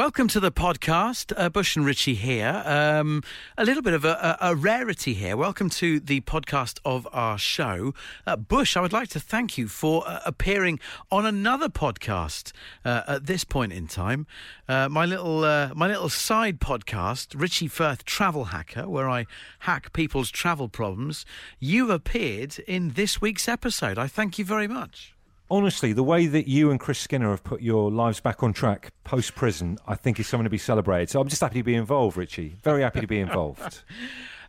Welcome to the podcast. Uh, Bush and Richie here. Um, a little bit of a, a, a, rarity here. Welcome to the podcast of our show. Uh, Bush, I would like to thank you for uh, appearing on another podcast uh, at this point in time. Uh, my little uh, my little side podcast, Richie Firth Travel Hacker, where I hack people's travel problems. You've appeared in this week's episode. I thank you very much honestly, the way that you and Chris Skinner have put your lives back on track post prison, I think is something to be celebrated. So I'm just happy to be involved, Richie. Very happy to be involved.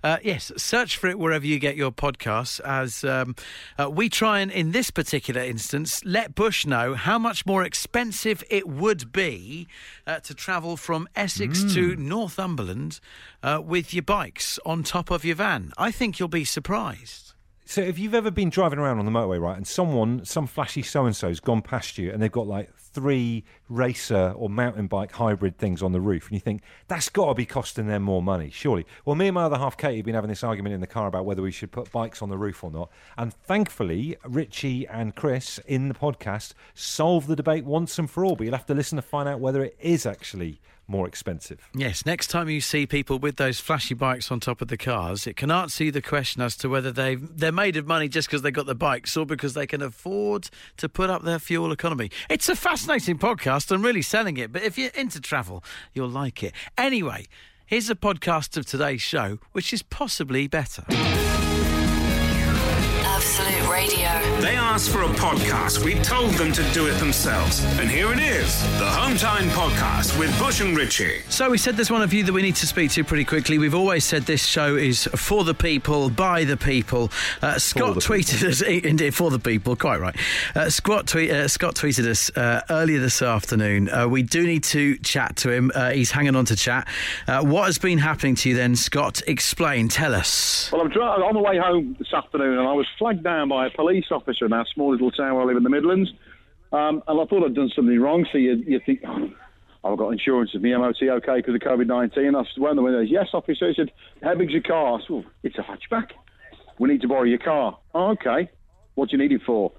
Uh, yes, search for it wherever you get your podcasts. As um, uh, we try and, in this particular instance, let Bush know how much more expensive it would be uh, to travel from Essex mm. to Northumberland uh, with your bikes on top of your van. I think you'll be surprised. So if you've ever been driving around on the motorway, right, and someone, some flashy so and so's gone past you, and they've got like three racer or mountain bike hybrid things on the roof, and you think that's got to be costing them more money, surely. Well, me and my other half, Katie, have been having this argument in the car about whether we should put bikes on the roof or not. And thankfully, Richie and Chris in the podcast solve the debate once and for all. But you'll have to listen to find out whether it is actually more expensive. Yes, next time you see people with those flashy bikes on top of the cars, it can answer you the question as to whether they they're made of money just because they got the bikes or because they can afford to put up their fuel economy. It's a fascinating podcast. I'm really selling it, but if you're into travel, you'll like it. Anyway, here's a podcast of today's show, which is possibly better. Absolute Radio. They asked for a podcast. We told them to do it themselves. And here it is the Hometime Podcast with Bush and Richie. So, we said there's one of you that we need to speak to pretty quickly. We've always said this show is for the people, by the people. Uh, Scott the tweeted people. us, indeed, for the people, quite right. Uh, Scott, tweet, uh, Scott tweeted us uh, earlier this afternoon. Uh, we do need to chat to him. Uh, he's hanging on to chat. what has been happening to you then, Scott? Explain, tell us. Well, I'm on the way home this afternoon and I was flagged down by a police officer in our small little town where I live in the Midlands. Um, and I thought I'd done something wrong. So you, you think, oh, I've got insurance. Is my MOT okay because of COVID 19? I went the window. Yes, officer. He said, How big's your car? I said, it's a hatchback. We need to borrow your car. Oh, okay. What do you need it for?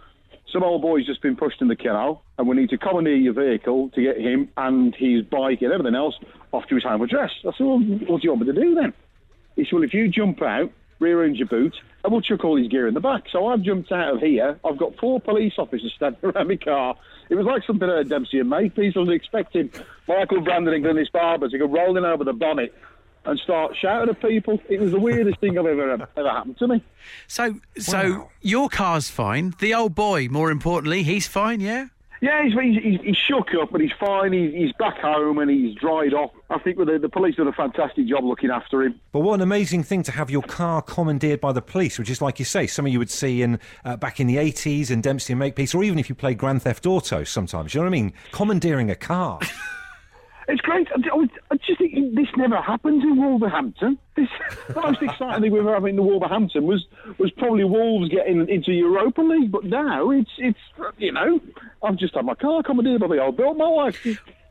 Some old boy's just been pushed in the canal, and we need to commandeer your vehicle to get him and his bike and everything else off to his home address. I said, Well, what do you want me to do then? He said, Well, if you jump out, rear end your boot, and we'll chuck all his gear in the back. So I've jumped out of here. I've got four police officers standing around my car. It was like something at a Dempsey and Makepeace. I was expecting Michael Brandon and Glynis Barber to go rolling over the bonnet and start shouting at people. It was the weirdest thing I've ever ever happened to me. So, so wow. your car's fine. The old boy, more importantly, he's fine. Yeah. Yeah, he's, he's, he's shook up, but he's fine. He's, he's back home and he's dried off. I think the, the police done a fantastic job looking after him. But what an amazing thing to have your car commandeered by the police, which is like you say, something you would see in uh, back in the 80s in Dempsey and Makepeace, or even if you played Grand Theft Auto sometimes. You know what I mean? Commandeering a car. It's great. I, I just think this never happens in Wolverhampton. This, the most exciting thing we were having in Wolverhampton was was probably Wolves getting into Europa League, but now it's it's you know I've just had my car commandeered by the old bill. My wife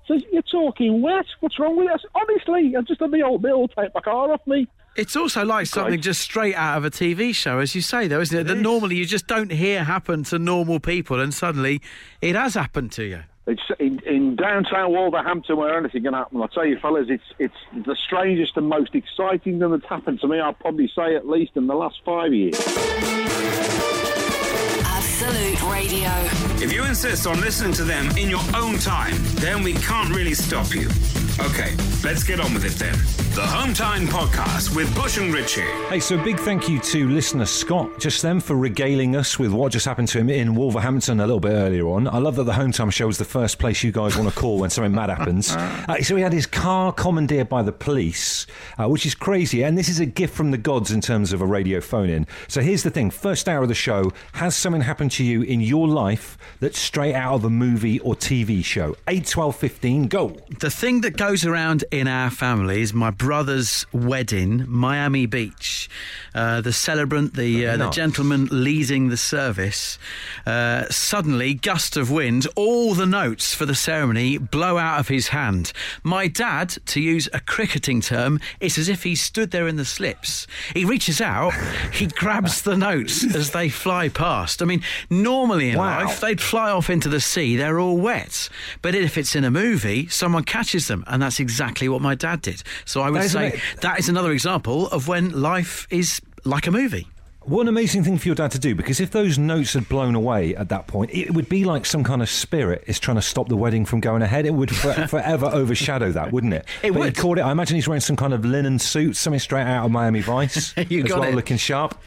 says you're talking wet. What's wrong with us? Honestly, I've just had the old bill take my car off me. It's also like something just straight out of a TV show, as you say, though, isn't it? it that is. normally you just don't hear happen to normal people, and suddenly it has happened to you. It's in, in downtown Wolverhampton where anything can happen. I'll tell you, fellas, it's it's the strangest and most exciting thing that's happened to me. I'll probably say at least in the last five years. Absolute Radio. If you insist on listening to them in your own time, then we can't really stop you. Okay, let's get on with it then. The Hometime Podcast with Bush and Richie. Hey, so big thank you to listener Scott just then for regaling us with what just happened to him in Wolverhampton a little bit earlier on. I love that the Hometime show is the first place you guys want to call when something mad happens. Uh, so he had his car commandeered by the police, uh, which is crazy. And this is a gift from the gods in terms of a radio phone in. So here's the thing first hour of the show has something happened to you in your life that's straight out of a movie or TV show? 8, 12, 15, go. The thing that goes around in our family is my brother's wedding, Miami Beach. Uh, the celebrant, the uh, the gentleman leading the service, uh, suddenly gust of wind, all the notes for the ceremony blow out of his hand. My dad, to use a cricketing term, it's as if he stood there in the slips. He reaches out, he grabs the notes as they fly past. I mean, Normally in Wow. life, they'd fly off into the sea, they're all wet. But if it's in a movie, someone catches them, and that's exactly what my dad did. So I would say that is another example of when life is like a movie. What an amazing thing for your dad to do because if those notes had blown away at that point, it would be like some kind of spirit is trying to stop the wedding from going ahead. It would for, forever overshadow that, wouldn't it? It but would. He caught it. I imagine he's wearing some kind of linen suit, something straight out of Miami Vice. You as got well, it. looking sharp.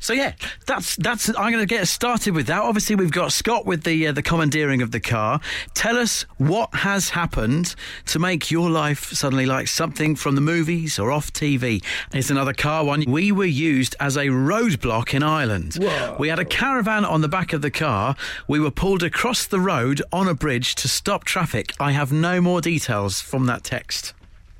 So yeah, that's that's. I'm going to get started with that. Obviously, we've got Scott with the uh, the commandeering of the car. Tell us what has happened to make your life suddenly like something from the movies or off TV. It's another car one. We were used as a roadblock in Ireland. We had a caravan on the back of the car. We were pulled across the road on a bridge to stop traffic. I have no more details from that text.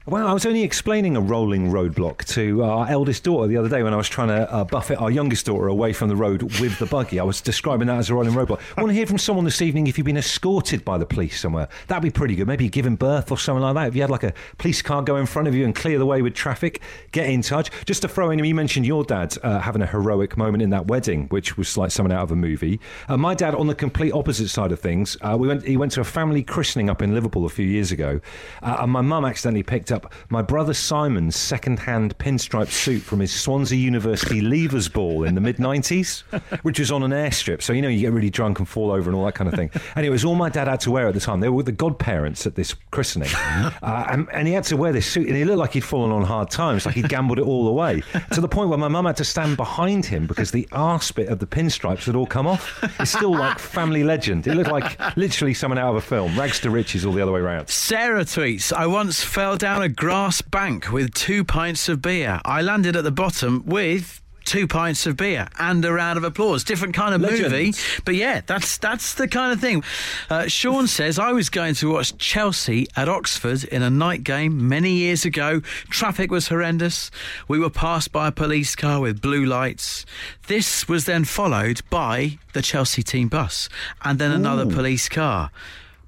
Well, I was only explaining a rolling roadblock to our eldest daughter the other day when I was trying to uh, buffet our youngest daughter away from the road with the buggy. I was describing that as a rolling roadblock. I want to hear from someone this evening if you've been escorted by the police somewhere. That'd be pretty good. Maybe giving birth or something like that. If you had like a police car go in front of you and clear the way with traffic, get in touch. Just to throw in, you mentioned your dad uh, having a heroic moment in that wedding, which was like something out of a movie. Uh, my dad, on the complete opposite side of things, uh, we went. He went to a family christening up in Liverpool a few years ago, uh, and my mum accidentally picked up my brother Simon's second-hand pinstripe suit from his Swansea University Leavers Ball in the mid '90s, which was on an airstrip. So you know you get really drunk and fall over and all that kind of thing. And it was all my dad had to wear at the time. They were the godparents at this christening, uh, and, and he had to wear this suit, and he looked like he'd fallen on hard times, like he'd gambled it all away, to the point where my mum had to stand behind him because the arse bit of the pinstripes had all come off. It's still like family legend. It looked like literally someone out of a film. Rags to riches, all the other way around. Sarah tweets, I once fell down a grass bank with two pints of beer. I landed at the bottom with two pints of beer and a round of applause. Different kind of Legend. movie, but yeah, that's that's the kind of thing. Uh, Sean says I was going to watch Chelsea at Oxford in a night game many years ago. Traffic was horrendous. We were passed by a police car with blue lights. This was then followed by the Chelsea team bus and then another police car.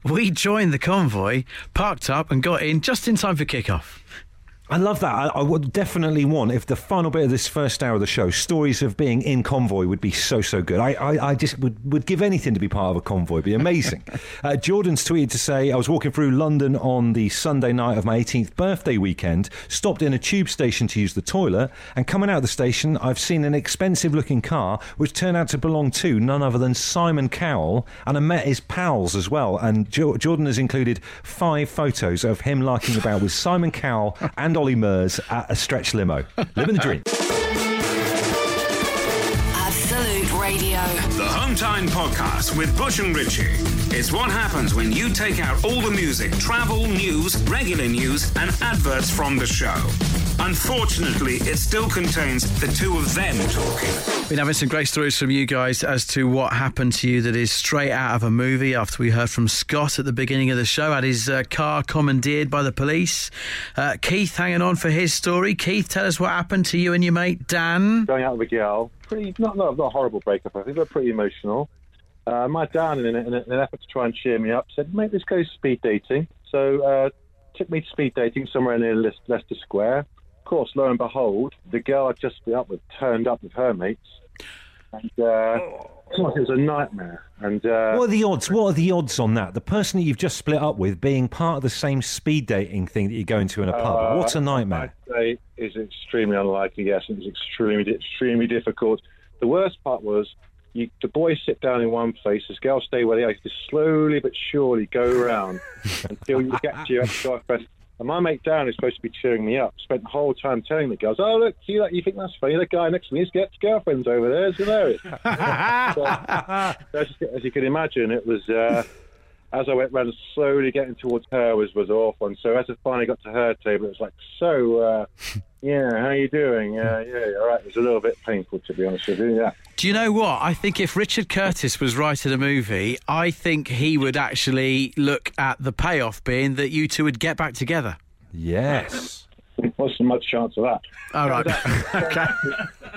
We joined the convoy, parked up, and got in just in time for kickoff. I love that. I, I would definitely want, if the final bit of this first hour of the show, stories of being in convoy would be so, so good. I, I, I just would, would give anything to be part of a convoy. It'd be amazing. uh, Jordan's tweeted to say, I was walking through London on the Sunday night of my 18th birthday weekend, stopped in a tube station to use the toilet, and coming out of the station, I've seen an expensive looking car which turned out to belong to none other than Simon Cowell, and I met his pals as well. And jo- Jordan has included five photos of him larking about with Simon Cowell and Ollie Murs at a stretch limo. Living the dream. Absolute Radio. The Time Podcast with Bush and Richie. It's what happens when you take out all the music, travel, news, regular news, and adverts from the show. Unfortunately, it still contains the two of them talking. Been having some great stories from you guys as to what happened to you that is straight out of a movie. After we heard from Scott at the beginning of the show, had his uh, car commandeered by the police. Uh, Keith hanging on for his story. Keith, tell us what happened to you and your mate Dan. going out with a girl. Pretty not not, not a horrible breakup, I think, but pretty emotional. Uh, my dad, in, an- in, an effort to try and cheer me up, said, "Mate, let's go speed dating." So uh, took me to speed dating somewhere near Leic- Leicester Square. Of course, lo and behold, the girl I'd just split up with turned up with her mates, and uh, gosh, it was a nightmare. And uh, What are the odds? What are the odds on that? The person that you've just split up with being part of the same speed dating thing that you go into in a pub. what a nightmare. I'd say is extremely unlikely. Yes, and it's extremely, extremely difficult. The worst part was you, the boys sit down in one place, the girls stay where they are. You just slowly but surely go around until you get to your ex-girlfriend. And my mate Dan is supposed to be cheering me up. Spent the whole time telling the girls, "Oh look, see that? You think that's funny? The guy next to me, his gets girlfriends over there. It's hilarious." so, as, as you can imagine, it was. Uh, as I went round slowly getting towards her was was awful. And so as I finally got to her table, it was like, so, uh, yeah, how you doing? Yeah, yeah, all right. It was a little bit painful, to be honest with you. Yeah. Do you know what? I think if Richard Curtis was writing a movie, I think he would actually look at the payoff being that you two would get back together. Yes. Wasn't much chance of that. All right. okay.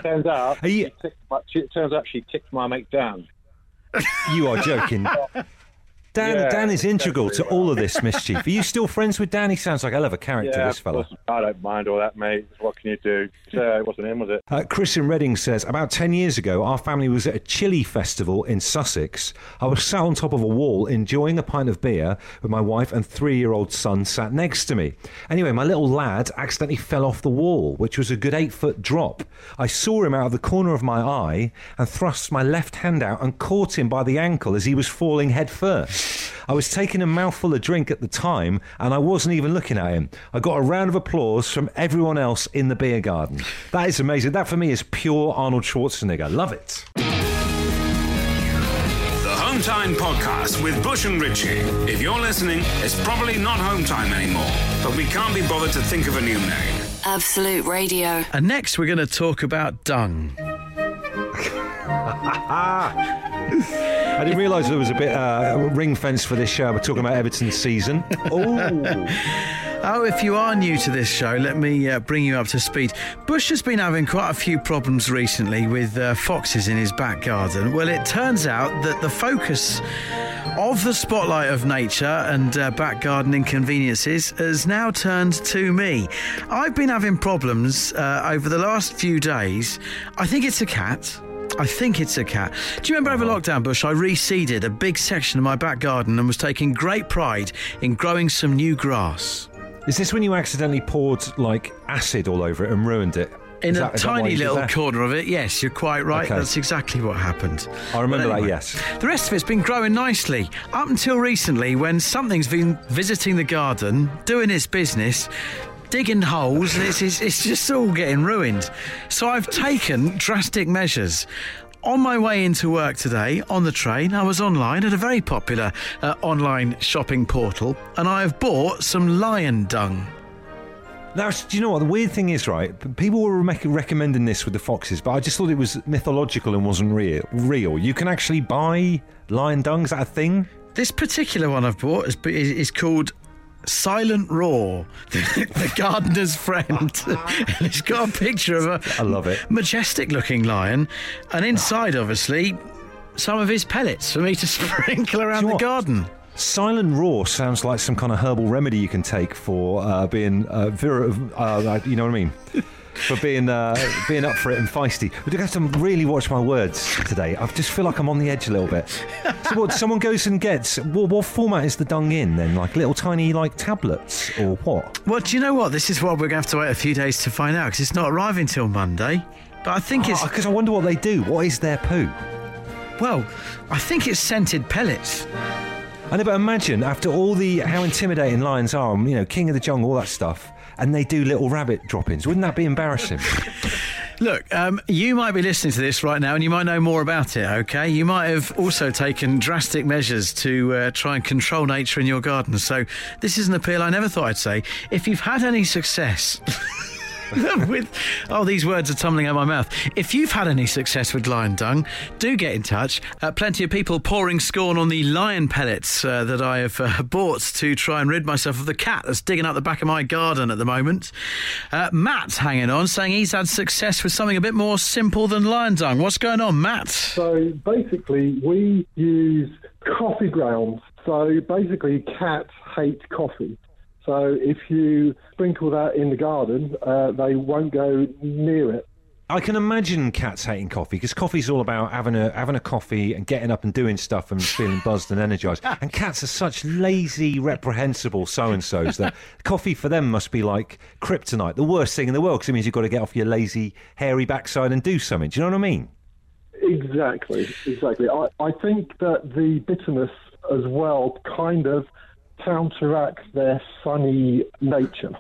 Turns out, Are you- she ticked my, she, it turns out she ticked my mate Dan. You are joking. Dan, Yeah, Dan is integral to all of this mischief. Are you still friends with Dan? He sounds like a hell of a character, Yeah, this fella. I don't mind all that, mate. What can you do? Uh, it wasn't him, was it? Uh, Chris in Reading says about 10 years ago, our family was at a chili festival in Sussex. I was sat on top of a wall enjoying a pint of beer with my wife and three year old son sat next to me. Anyway, my little lad accidentally fell off the wall, which was a good eight foot drop. I saw him out of the corner of my eye and thrust my left hand out and caught him by the ankle as he was falling head first. I was taking a mouthful of drink at the time and I wasn't even looking at him. I got a round of applause from everyone else in the beer garden. That is amazing. That for me is pure Arnold Schwarzenegger. Love it. The Home Time Podcast with Bush and Richie. If you're listening, it's probably not Home Time anymore, but we can't be bothered to think of a new name. Absolute Radio. And next, we're going to talk about dung. I didn't realise there was a bit uh, ring fence for this show. We're talking about Everton's season. Oh, Oh, if you are new to this show, let me uh, bring you up to speed. Bush has been having quite a few problems recently with uh, foxes in his back garden. Well, it turns out that the focus of the spotlight of nature and uh, back garden inconveniences has now turned to me. I've been having problems uh, over the last few days. I think it's a cat. I think it's a cat. Do you remember over uh-huh. lockdown, Bush? I reseeded a big section of my back garden and was taking great pride in growing some new grass. is this when you accidentally poured like acid all over it and ruined it? In a tiny little corner of it, yes, you're quite right. Okay. That's exactly what happened. I remember But that, yes. The rest of it's been growing nicely up until recently when something's been visiting the garden, doing its business. Digging holes, and it's, it's, it's just all getting ruined. So I've taken drastic measures. On my way into work today, on the train, I was online at a very popular uh, online shopping portal, and I have bought some lion dung. Now, do you know what the weird thing is? Right, people were rec- recommending this with the foxes, but I just thought it was mythological and wasn't real. Real. You can actually buy lion dung. Is that a thing? This particular one I've bought is, is, is called Silent Roar, the, the gardener's friend. and it's got a picture of a I love it. majestic looking lion, and inside, obviously, some of his pellets for me to sprinkle around the what? garden. Silent roar sounds like some kind of herbal remedy you can take for uh, being uh, vir- uh, you know what I mean. For being uh, being up for it and feisty, we're gonna have to really watch my words today. I just feel like I'm on the edge a little bit. So, what? Someone goes and gets. What, what format is the dung in then? Like little tiny like tablets or what? Well, do you know what? This is what we're going to have to wait a few days to find out because it's not arriving till Monday. But I think it's Because I wonder what they do. What is their poo? well, I think it's scented pellets. I know, but imagine after all the how intimidating lions are, you know, king of the jungle, all that stuff, and they do little rabbit drop-ins. Wouldn't that be embarrassing? Look, um, you might be listening to this right now and you might know more about it, okay? You might have also taken drastic measures to uh, try and control nature in your garden. So, this is an appeal I never thought I'd say. If you've had any success. with oh these words are tumbling out of my mouth. If you've had any success with lion dung do get in touch. Uh, plenty of people pouring scorn on the lion pellets uh, that i have uh, bought to try and rid myself of the cat that's digging up the back of my garden at the moment. Uh, matt's hanging on saying he's had success with something a bit more simple than lion dung. What's going on matt? So basically, we use coffee grounds. So basically, cats hate coffee. So if you sprinkle that in the garden, uh, they won't go near it. I can imagine cats hating coffee because coffee's all about having a having a coffee and getting up and doing stuff and feeling buzzed and energized. And cats are such lazy, reprehensible so and so's that coffee for them must be like kryptonite, the worst thing in the world because it means you've got to get off your lazy, hairy backside and do something. Do you know what I mean? Exactly, exactly. I, I think that the bitterness as well kind of counteracts their sunny nature.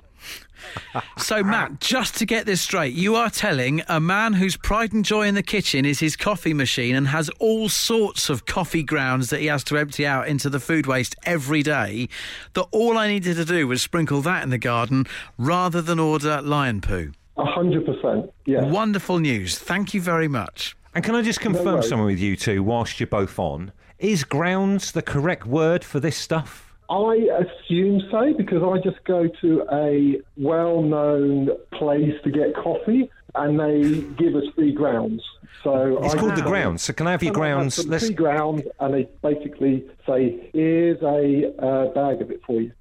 So, Matt, just to get this straight, you are telling a man whose pride and joy in the kitchen is his coffee machine and has all sorts of coffee grounds that he has to empty out into the food waste every day that all I needed to do was sprinkle that in the garden rather than order lion poo. A hundred percent, yes. Wonderful news. Thank you very much. And can I just confirm worries. something with you two whilst you're both on? Is grounds the correct word for this stuff? I assume so because I just go to a well-known place to get coffee, and they give us free grounds. So It's I called the grounds. So can I have your and I have grounds? some Let's- free grounds, and they basically say, "Here's a uh, bag of it for you,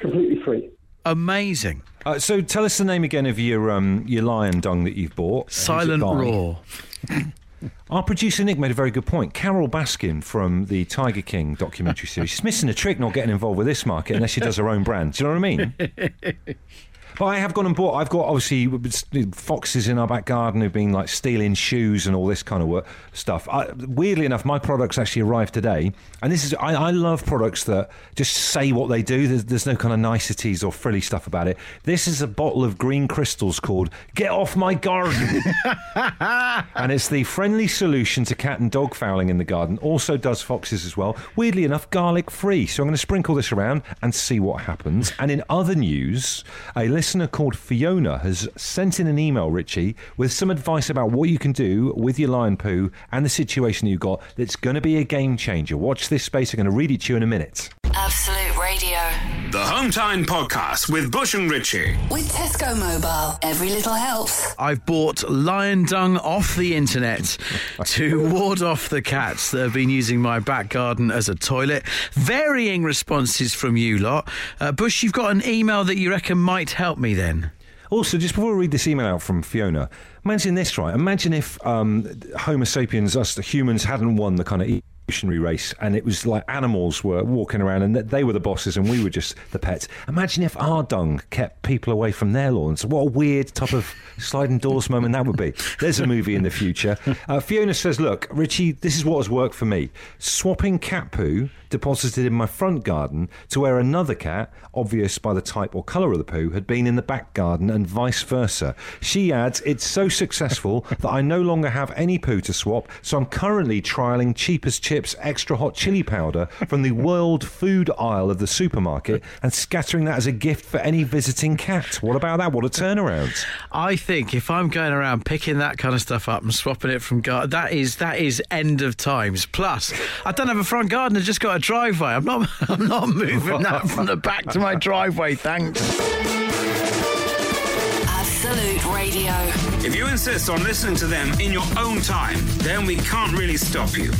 completely free." Amazing. Uh, so tell us the name again of your um, your lion dung that you've bought. Silent? Roar. Our producer Nick made a very good point. Carole Baskin from the Tiger King documentary series. She's missing a trick not getting involved with this market unless she does her own brand. Do you know what I mean? But I have gone and bought. I've got obviously foxes in our back garden who've been like stealing shoes and all this kind of work, stuff. I, weirdly enough, my products actually arrived today, and this is I, I love products that just say what they do. There's, there's no kind of niceties or frilly stuff about it. This is a bottle of green crystals called "Get Off My Garden," and it's the friendly solution to cat and dog fouling in the garden. Also does foxes as well. Weirdly enough, garlic free. So I'm going to sprinkle this around and see what happens. And in other news, a listener called Fiona has sent in an email, Richie, with some advice about what you can do with your lion poo and the situation you've got. That's going to be a game changer. Watch this space. I'm going to read it to you in a minute. Absolute Radio. The Hometime Podcast with Bush and Richie. With Tesco Mobile, every little helps. I've bought lion dung off the internet to ward off the cats that have been using my back garden as a toilet. Varying responses from you lot. Uh, Bush, you've got an email that you reckon might help me then. Also, just before we read this email out from Fiona, imagine this, right? Imagine if um, Homo sapiens, us the humans, hadn't won the kind of evolutionary race and it was like animals were walking around and they were the bosses and we were just the pets. Imagine if our dung kept people away from their lawns. What a weird type of sliding doors moment that would be. There's a movie in the future. Uh, Fiona says, Look, Richie, this is what has worked for me. Swapping cat poo deposited in my front garden to where another cat, obvious by the type or colour of the poo, had been in the back garden and vice versa. She adds, It's so successful that I no longer have any poo to swap, so I'm currently trialling cheapest chips extra hot chili powder from the world food aisle of the supermarket and scattering that as a gift for any visiting cat. What about that? What a turnaround. I think if I'm going around picking that kind of stuff up and swapping it from garden, that is that is end of times. Plus, I don't have a front garden; I've just got a driveway. I'm not I'm not moving that from the back to my driveway. Thanks. Absolute Radio. If you insist on listening to them in your own time, then we can't really stop you.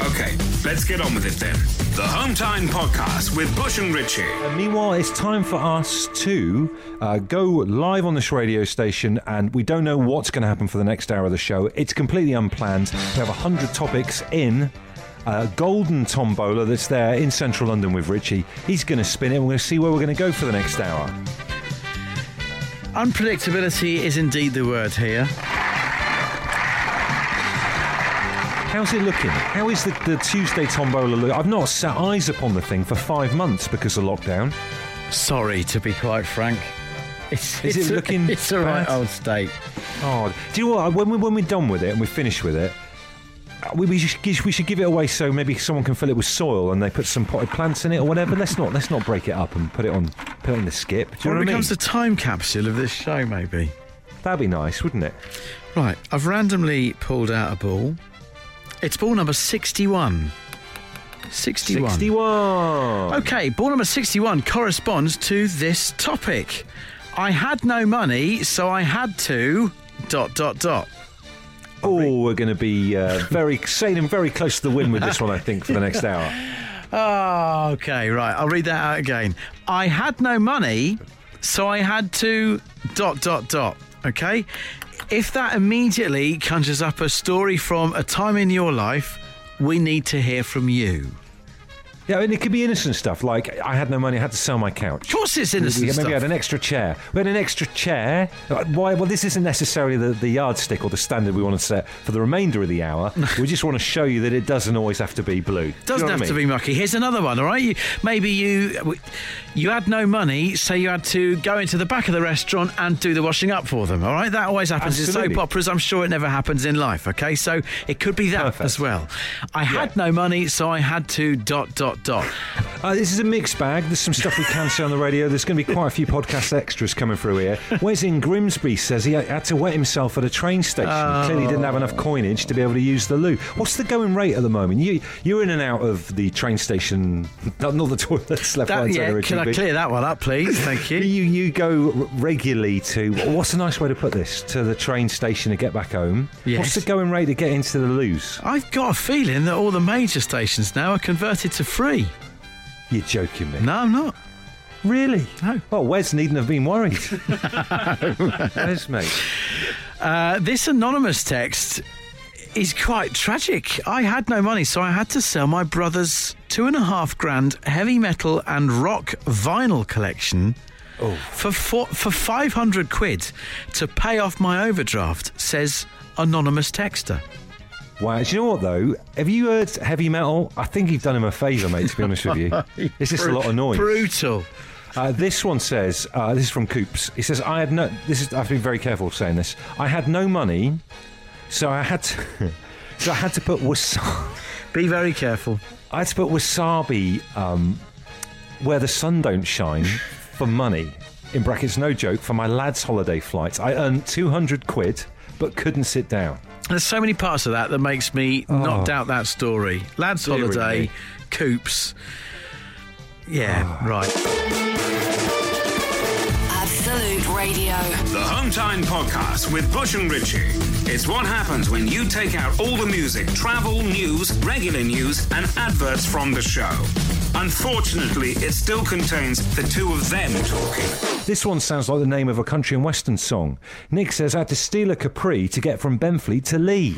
Okay, let's get on with it then. The Hometime Podcast with Bush and Richie. And meanwhile, it's time for us to uh, go live on this radio station, and we don't know what's going to happen for the next hour of the show. It's completely unplanned. We have 100 topics in. A golden tombola that's there in central London with Richie. He's going to spin it, and we're going to see where we're going to go for the next hour. Unpredictability is indeed the word here. How's it looking? How is the, the Tuesday tombola look? I've not set eyes upon the thing for five months because of lockdown. Sorry, to be quite frank. It's, Is it it's a- looking It's a right old state. Oh, do you know what? When, we, when we're done with it and we're finished with it, uh, Uh, we, we, should, give- we should give it away so maybe someone can fill it with soil and they put some potted plants in it or whatever. Let's not let's not break it up and put it on put it in the skip. Do you Or know it what I mean? becomes the time capsule of this show, maybe. That'd be nice, wouldn't it? Right, I've randomly pulled out a ball. It's ball number 61. 61. Sixty-one. Okay, ball number 61 corresponds to this topic. I had no money, so I had to. dot, dot, dot. Oh, we're going to be uh, very sailing very close to the wind with this one, I think, for the next hour. Oh, okay, right. I'll read that out again. I had no money, so I had to. dot, dot, dot. Okay? If that immediately conjures up a story from a time in your life, we need to hear from you. Yeah, I mean, it could be innocent stuff like I had no money, I had to sell my couch. Of course, it's innocent we maybe stuff. had an extra chair. We had an extra chair. Uh, Why? Well, this isn't necessarily the, the yardstick or the standard we want to set for the remainder of the hour. we just want to show you that it doesn't always have to be blue. Do you Doesn't know have I to mean? be mucky. Here's another one, all right? You, maybe you you had no money, so you had to go into the back of the restaurant and do the washing up for them, all right? That always happens in Absolutely. soap operas. I'm sure it never happens in life, okay? So it could be that Perfect. as well. I had no money, so I had to dot, dot, dot. Uh, this is a mixed bag. There's some stuff we can say on the radio. There's going to be quite a few podcast extras coming through here. Wes in Grimsby says he had to wet himself at a train station. Clearly didn't have enough coinage to be able to use the loo. What's the going rate at the moment? You, you're in and out of the train station, not not the toilets, left, That, right, yeah, can I clear that one up, please? Thank you. You you go regularly to what's a nice way to put this to the train station to get back home. Yes. What's the going rate to get into the loos? I've got a feeling that all the major stations now are converted to free. You're joking me. No, I'm not. Really? No. Well, Wes needn't have been worried. Wes, mate. Uh, this anonymous text is quite tragic. I had no money, so I had to sell my brother's two and a half grand heavy metal and rock vinyl collection for four, for five hundred quid to pay off my overdraft. Says anonymous texter. Wow. Do you know what though? Have you heard heavy metal? I think you've done him a favour, mate. To be honest with you, it's just a lot of noise. Brutal. Uh, this one says, uh, this is from Coops. He says, I had no, this is, I have to be very careful saying this. I had no money, so I had to, so I had to put wasabi, Be very careful. I had to put wasabi um, where the sun don't shine for money. In brackets, no joke, for my lad's holiday flights. I earned 200 quid, but couldn't sit down. There's so many parts of that that makes me not oh. doubt that story. Lads' Dearie holiday, me. coops. Yeah, oh. right. Absolute Radio. The Hometime Podcast with Bush and Richie. It's what happens when you take out all the music, travel, news, regular news, and adverts from the show. Unfortunately, it still contains the two of them talking. This one sounds like the name of a country and western song. Nick says, I had to steal a Capri to get from Benfleet to Leigh.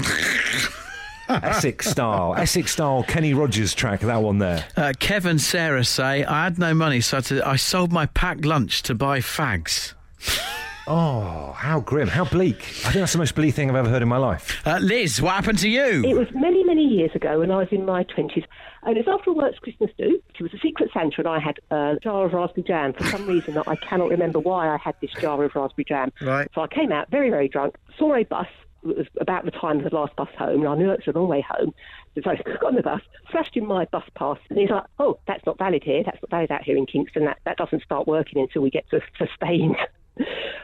Essex style. Essex style Kenny Rogers track, that one there. Uh, Kev and Sarah say, I had no money, so I, had to- I sold my packed lunch to buy fags. Oh, how grim, how bleak. I think that's the most bleak thing I've ever heard in my life. Uh, Liz, what happened to you? It was many, many years ago when I was in my 20s. And it was after a works Christmas do. It was a secret Santa, and I had a jar of raspberry jam. For some reason, that I cannot remember why I had this jar of raspberry jam. Right. So I came out very, very drunk, saw a bus. It was about the time of the last bus home, and I knew it was a long way home. So I got on the bus, flashed in my bus pass, and he's like, "Oh, that's not valid here. That's not valid out here in Kingston. That that doesn't start working until we get to, to Spain."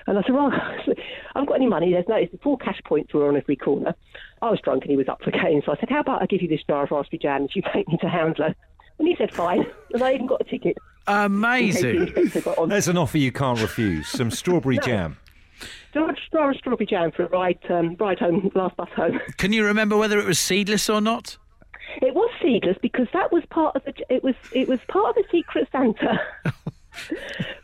And I said, well, I haven't got any money. There's no, it's four cash points were on every corner. I was drunk and he was up for game. So I said, how about I give you this jar of raspberry jam and you take me to Hounslow? And he said, fine. And I even got a ticket. in case the Amazing. inspector got on. There's an offer you can't refuse. Some strawberry jam. Jar jar of strawberry jam for a ride, um, ride home, last bus home. Can you remember whether it was seedless or not? It was seedless because that was part of the. It was it was part of the secret Santa.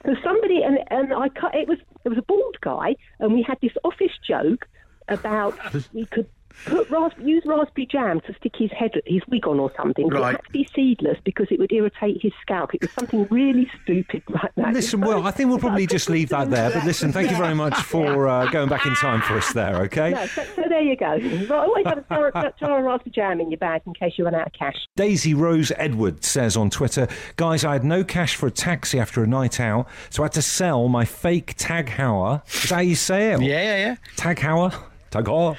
Because somebody and and I cut. It was it was a bald guy, and we had this office joke about we could put ras- use raspberry jam to stick his head his wig on or something. But Right. It had to be seedless because it would irritate his scalp. It was something really stupid like that. Listen, well, I think we'll probably just leave that there. But listen, thank you very much for uh, going back in time for us there, okay? No, so, so there you go. Always have a jar, jar of raspberry jam in your bag in case you run out of cash. Daisy Rose Edward says on Twitter, guys, I had no cash for a taxi after a night out, so I had to sell my fake Tag Heuer. Is that how you say it? Yeah, yeah, yeah. Tag Heuer? Heuer?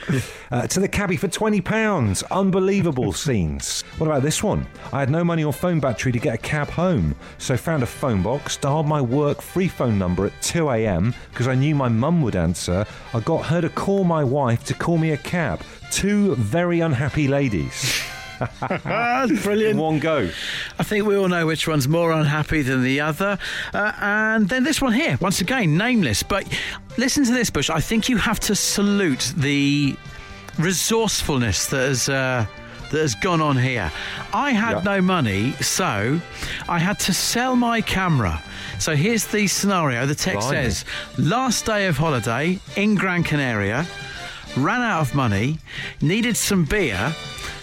Uh, to the cabbie for £20. Unbelievable scenes. What about this one? I had no money or phone battery to get a cab home, so found a phone box, dialed my work free phone number at 2am because I knew my mum would answer. I got her to call my wife to call me a cab. Two very unhappy ladies. That's In brilliant. one go. I think we all know which one's more unhappy than the other. Uh, and then this one here, once again, nameless. But listen to this, Bush. I think you have to salute the resourcefulness that has. Uh, that has gone on here. I had Yeah. no money, so I had to sell my camera. So here's the scenario. The text Blimey. says, last day of holiday in Gran Canaria, ran out of money, needed some beer,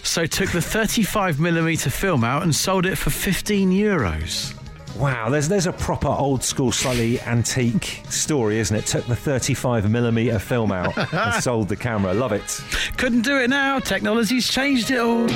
so took the 35mm film out and sold it for 15 euros. Wow, there's there's a proper old school, slightly antique story, isn't it? Took the 35 millimeter film out and sold the camera. Love it. Couldn't do it now. Technology's changed it all. The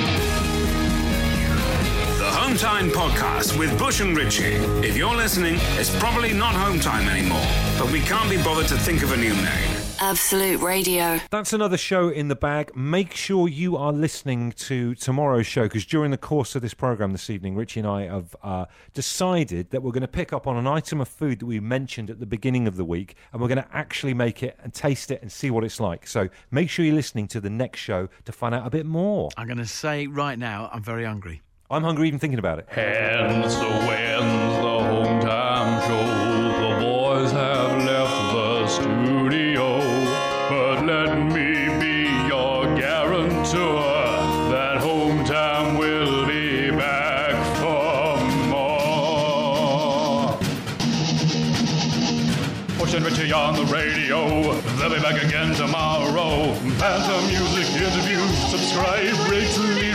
Hometime Podcast with Bush and Richie. If you're listening, it's probably not Hometime anymore, but we can't be bothered to think of a new name. Absolute Radio. That's another show in the bag. Make sure you are listening to tomorrow's show because during the course of this program this evening, Richie and I have uh, decided that we're going to pick up on an item of food that we mentioned at the beginning of the week and we're going to actually make it and taste it and see what it's like. So make sure you're listening to the next show to find out a bit more. I'm going to say right now, I'm very hungry. I'm hungry even thinking about it. Hence the when's the home time show. The boys have left the studio. On the radio. They'll be back again tomorrow. Phantom music interviews. Subscribe, rate, review.